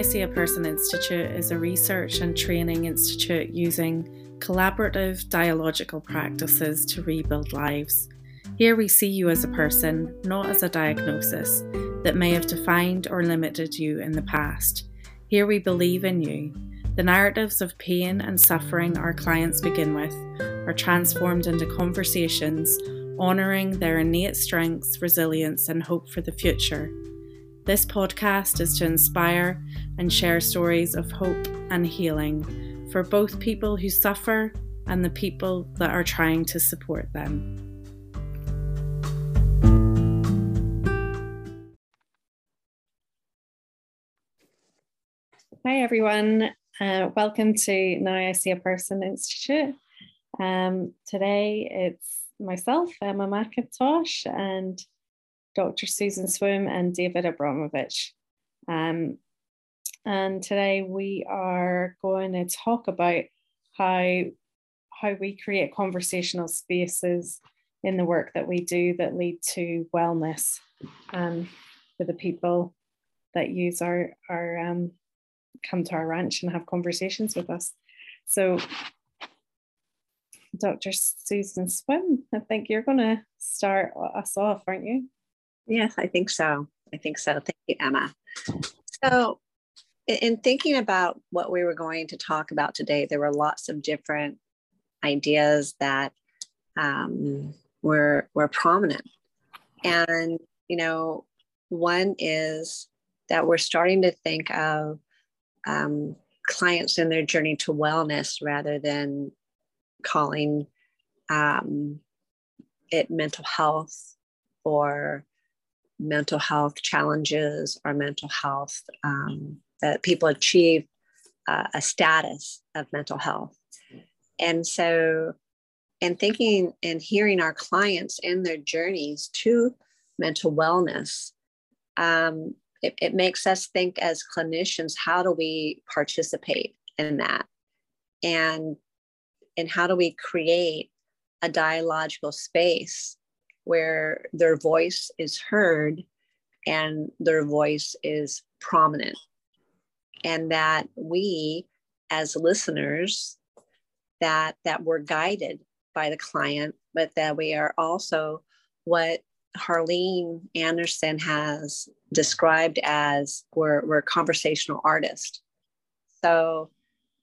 I See a Person Institute is a research and training institute using collaborative dialogical practices to rebuild lives. Here we see you as a person, not as a diagnosis that may have defined or limited you in the past. Here we believe in you. The narratives of pain and suffering our clients begin with are transformed into conversations honouring their innate strengths, resilience, and hope for the future. This podcast is to inspire and share stories of hope and healing for both people who suffer and the people that are trying to support them. Hi, everyone. Uh, welcome to Now I See a Person Institute. Um, today it's myself, Emma McIntosh, and Dr. Susan Swim and David Abramovich. Um, and today we are going to talk about how, how we create conversational spaces in the work that we do that lead to wellness um, for the people that use our, our um, come to our ranch and have conversations with us. So Dr. Susan Swim, I think you're going to start us off, aren't you? Yes, I think so. I think so. Thank you, Emma. So, in thinking about what we were going to talk about today, there were lots of different ideas that um, were were prominent, and you know, one is that we're starting to think of um, clients in their journey to wellness rather than calling um, it mental health or mental health challenges or mental health um, that people achieve uh, a status of mental health. And so and thinking and hearing our clients in their journeys to mental wellness um, it, it makes us think as clinicians how do we participate in that? And and how do we create a dialogical space where their voice is heard and their voice is prominent. And that we as listeners that that we're guided by the client but that we are also what harlene anderson has described as we're, we're conversational artists. So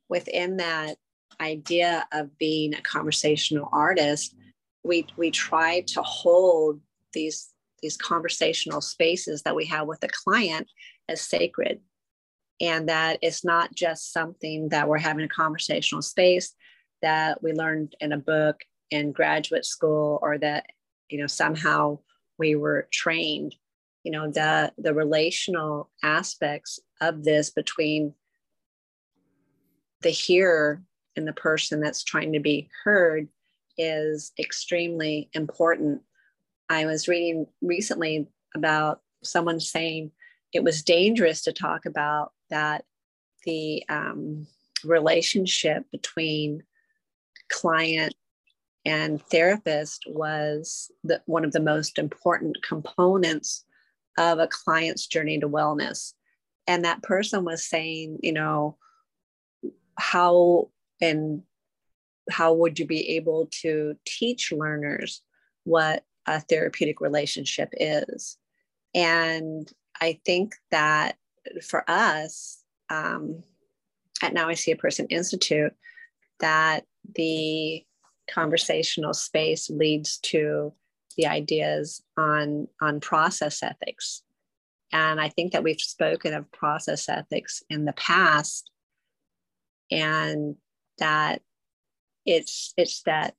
within that idea of being a conversational artist, we we try to hold these these conversational spaces that we have with the client as sacred. And that it's not just something that we're having a conversational space that we learned in a book in graduate school or that you know somehow we were trained you know the the relational aspects of this between the hearer and the person that's trying to be heard is extremely important. I was reading recently about someone saying it was dangerous to talk about that the um, relationship between client and therapist was the, one of the most important components of a client's journey to wellness. And that person was saying, you know, how and how would you be able to teach learners what a therapeutic relationship is? And i think that for us um, at now i see a person institute that the conversational space leads to the ideas on on process ethics. And i think that we've spoken of process ethics in the past and that it's it's that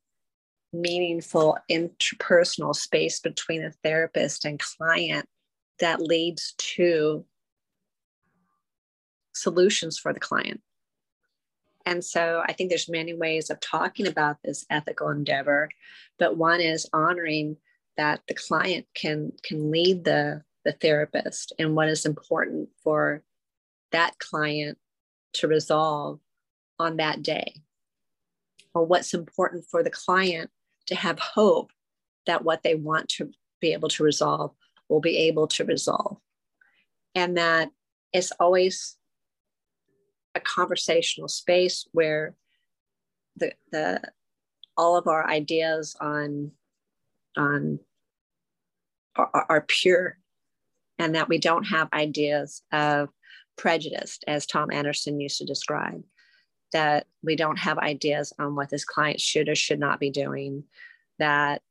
meaningful interpersonal space between a therapist and client that leads to solutions for the client. And so i think there's many ways of talking about this ethical endeavor but one is honoring that the client can can lead the the therapist and what is important for that client to resolve on that day or what's important for the client to have hope that what they want to be able to resolve will be able to resolve. And that it's always a conversational space where the the all of our ideas on on are, are pure and that we don't have ideas of prejudice as Tom Andersen used to describe that we don't have ideas on what this client should or should not be doing that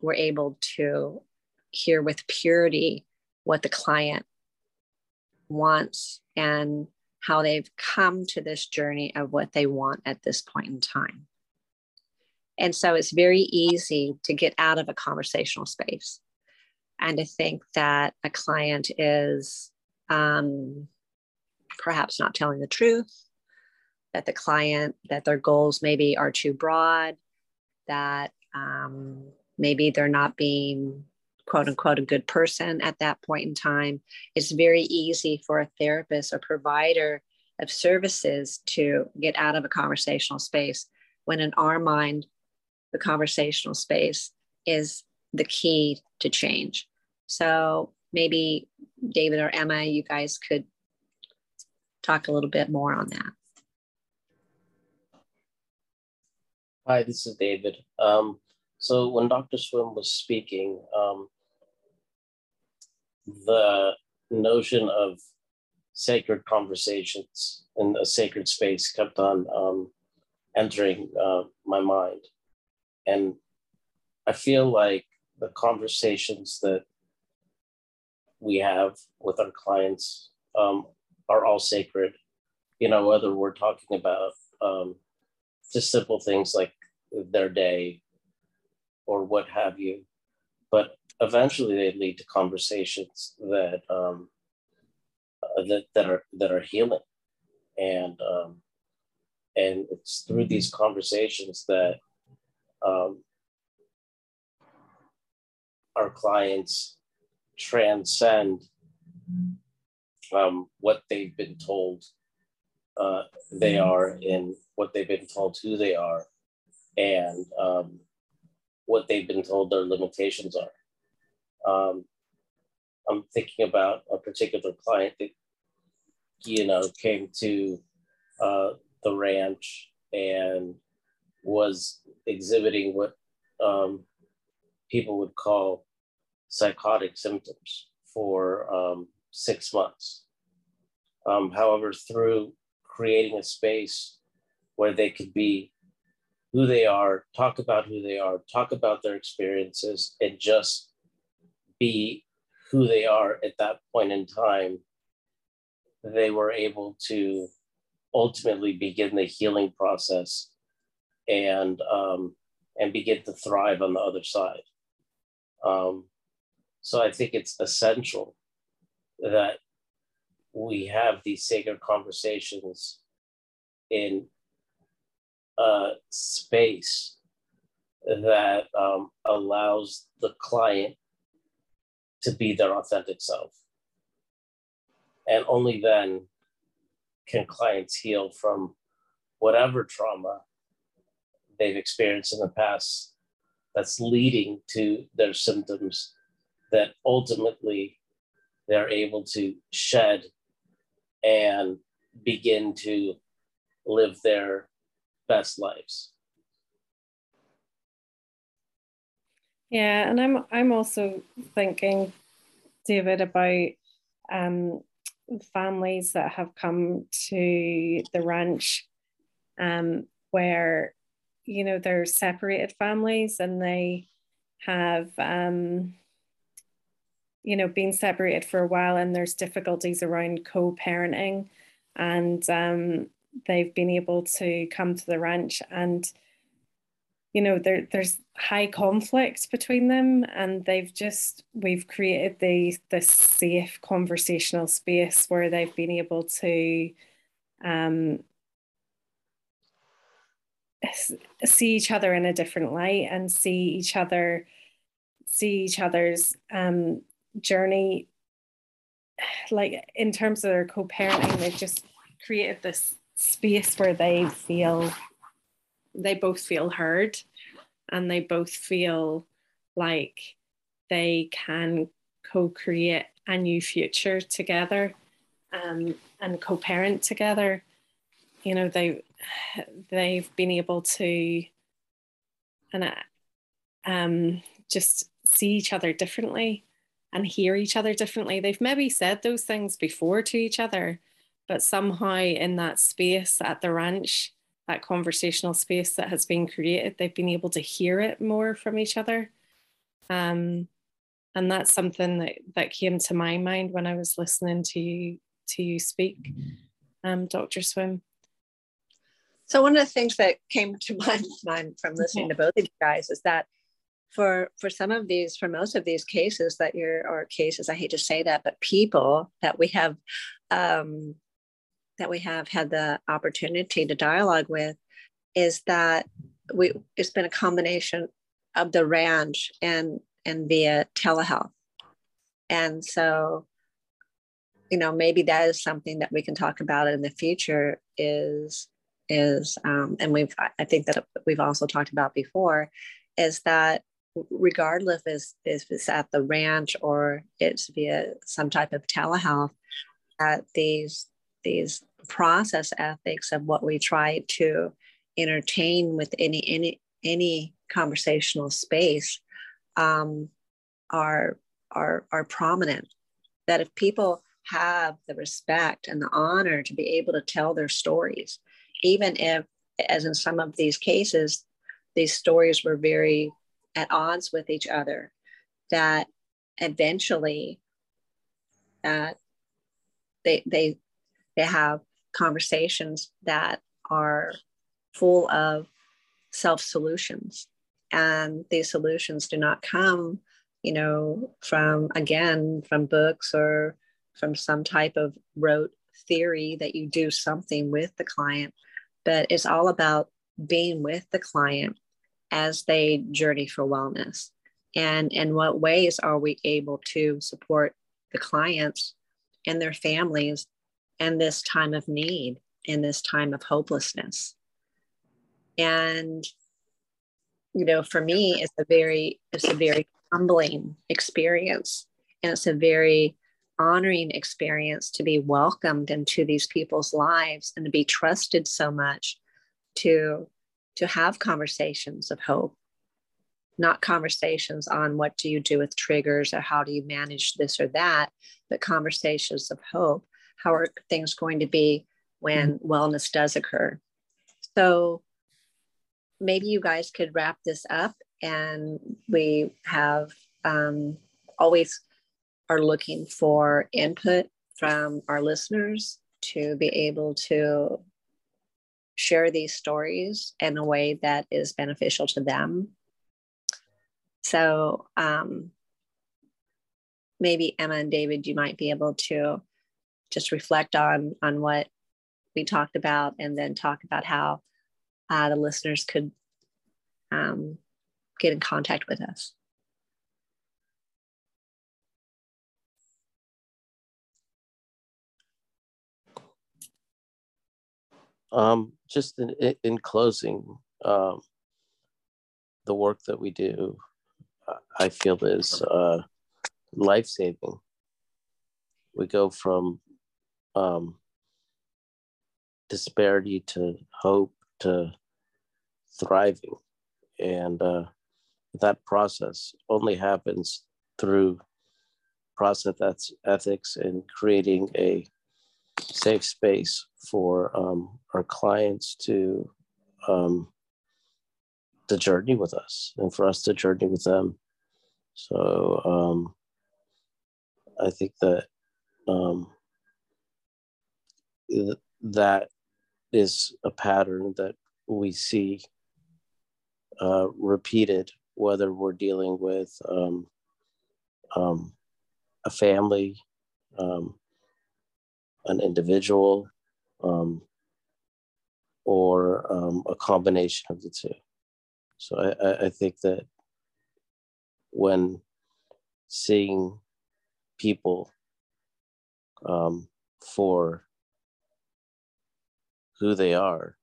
we're able to hear with purity what the client wants and how they've come to this journey of what they want at this point in time. And so it's very easy to get out of a conversational space and to think that a client is um, perhaps not telling the truth, that the client, that their goals maybe are too broad, that um, maybe they're not being quote unquote a good person at that point in time, it's very easy for a therapist or provider of services to get out of a conversational space when in our mind, the conversational space is the key to change. So maybe David or Emma, you guys could talk a little bit more on that. Hi, this is David. Um, so when Dr. Swim was speaking, um, the notion of sacred conversations in a sacred space kept on um, entering uh, my mind. And I feel like the conversations that we have with our clients um, are all sacred. You know, whether we're talking about um, just simple things like their day or what have you, but eventually they lead to conversations that um, uh, that that are that are healing, and um, and it's through these conversations that um, our clients transcend um, what they've been told uh, they are and what they've been told who they are and um, what they've been told their limitations are. Um, I'm thinking about a particular client that, you know, came to uh, the ranch and was exhibiting what um, people would call psychotic symptoms for um, six months. Um, however, through creating a space where they could be who they are, talk about who they are, talk about their experiences, and just be who they are at that point in time, they were able to ultimately begin the healing process and um, and begin to thrive on the other side. Um, so I think it's essential that we have these sacred conversations in a space that um, allows the client to be their authentic self. And only then can clients heal from whatever trauma they've experienced in the past that's leading to their symptoms that ultimately they're able to shed and begin to live their best lives. Yeah, and I'm I'm also thinking, David, about um, families that have come to the ranch, um, where you know they're separated families and they have um, you know been separated for a while and there's difficulties around co-parenting and um, they've been able to come to the ranch and you know there there's high conflict between them and they've just we've created the this safe conversational space where they've been able to um, see each other in a different light and see each other see each other's um, journey. Like in terms of their co-parenting they've just created this space where they feel they both feel heard and they both feel like they can co-create a new future together um, and co-parent together you know they they've been able to and um, just see each other differently and hear each other differently. They've maybe said those things before to each other, but somehow in that space at the ranch, that conversational space that has been created, they've been able to hear it more from each other. Um, and that's something that, that came to my mind when I was listening to you to you speak, um, Dr. Swim. So one of the things that came to my mind from listening to both of you guys is that for for some of these, for most of these cases that you're or cases, I hate to say that, but people that we have um, that we have had the opportunity to dialogue with, is that we it's been a combination of the ranch and and via telehealth, and so you know maybe that is something that we can talk about in the future is is, um, and we've, I think that we've also talked about before, is that regardless if, it's at the ranch or it's via some type of telehealth, that these these process ethics of what we try to entertain with any any any conversational space um, are are are prominent. That if people have the respect and the honor to be able to tell their stories, even if, as in some of these cases, these stories were very at odds with each other, that eventually uh, they, they, they have conversations that are full of self solutions. And these solutions do not come, you know, from, again, from books or from some type of rote theory that you do something with the client, but it's all about being with the client as they journey for wellness and in what ways are we able to support the clients and their families in this time of need in this time of hopelessness. And you know for me it's a very it's a very humbling experience and it's a very honoring experience to be welcomed into these people's lives and to be trusted so much to to have conversations of hope not conversations on what do you do with triggers or how do you manage this or that but conversations of hope how are things going to be when mm-hmm. wellness does occur so maybe you guys could wrap this up and we have um, always are looking for input from our listeners to be able to share these stories in a way that is beneficial to them. So um, maybe Emma and David, you might be able to just reflect on on what we talked about, and then talk about how uh, the listeners could um, get in contact with us. Um, just in, in closing, um, the work that we do, I feel is uh, life saving. We go from um, disparity to hope to thriving. And uh, that process only happens through process that's ethics and creating a safe space for um, our clients to um, to journey with us and for us to journey with them. So um, I think that um, that is a pattern that we see uh, repeated, whether we're dealing with um, um, a family, um, an individual, um, or um, a combination of the two. So I, I think that when seeing people um, for who they are,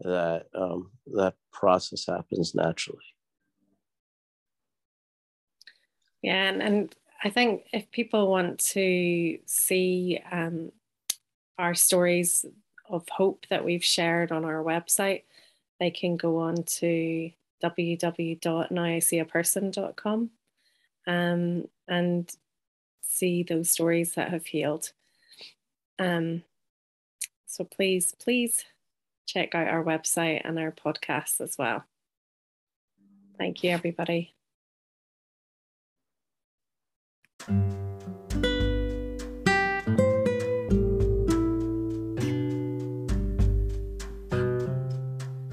that um, that process happens naturally. Yeah, and, and I think if people want to see um, our stories of hope that we've shared on our website, they can go on to www.nowiseeaperson.com um, and see those stories that have healed. Um, so please, please check out our website and our podcast as well. Thank you, everybody.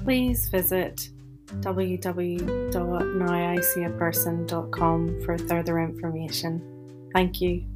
Please visit www.nowiseeaperson.com for further information. Thank you.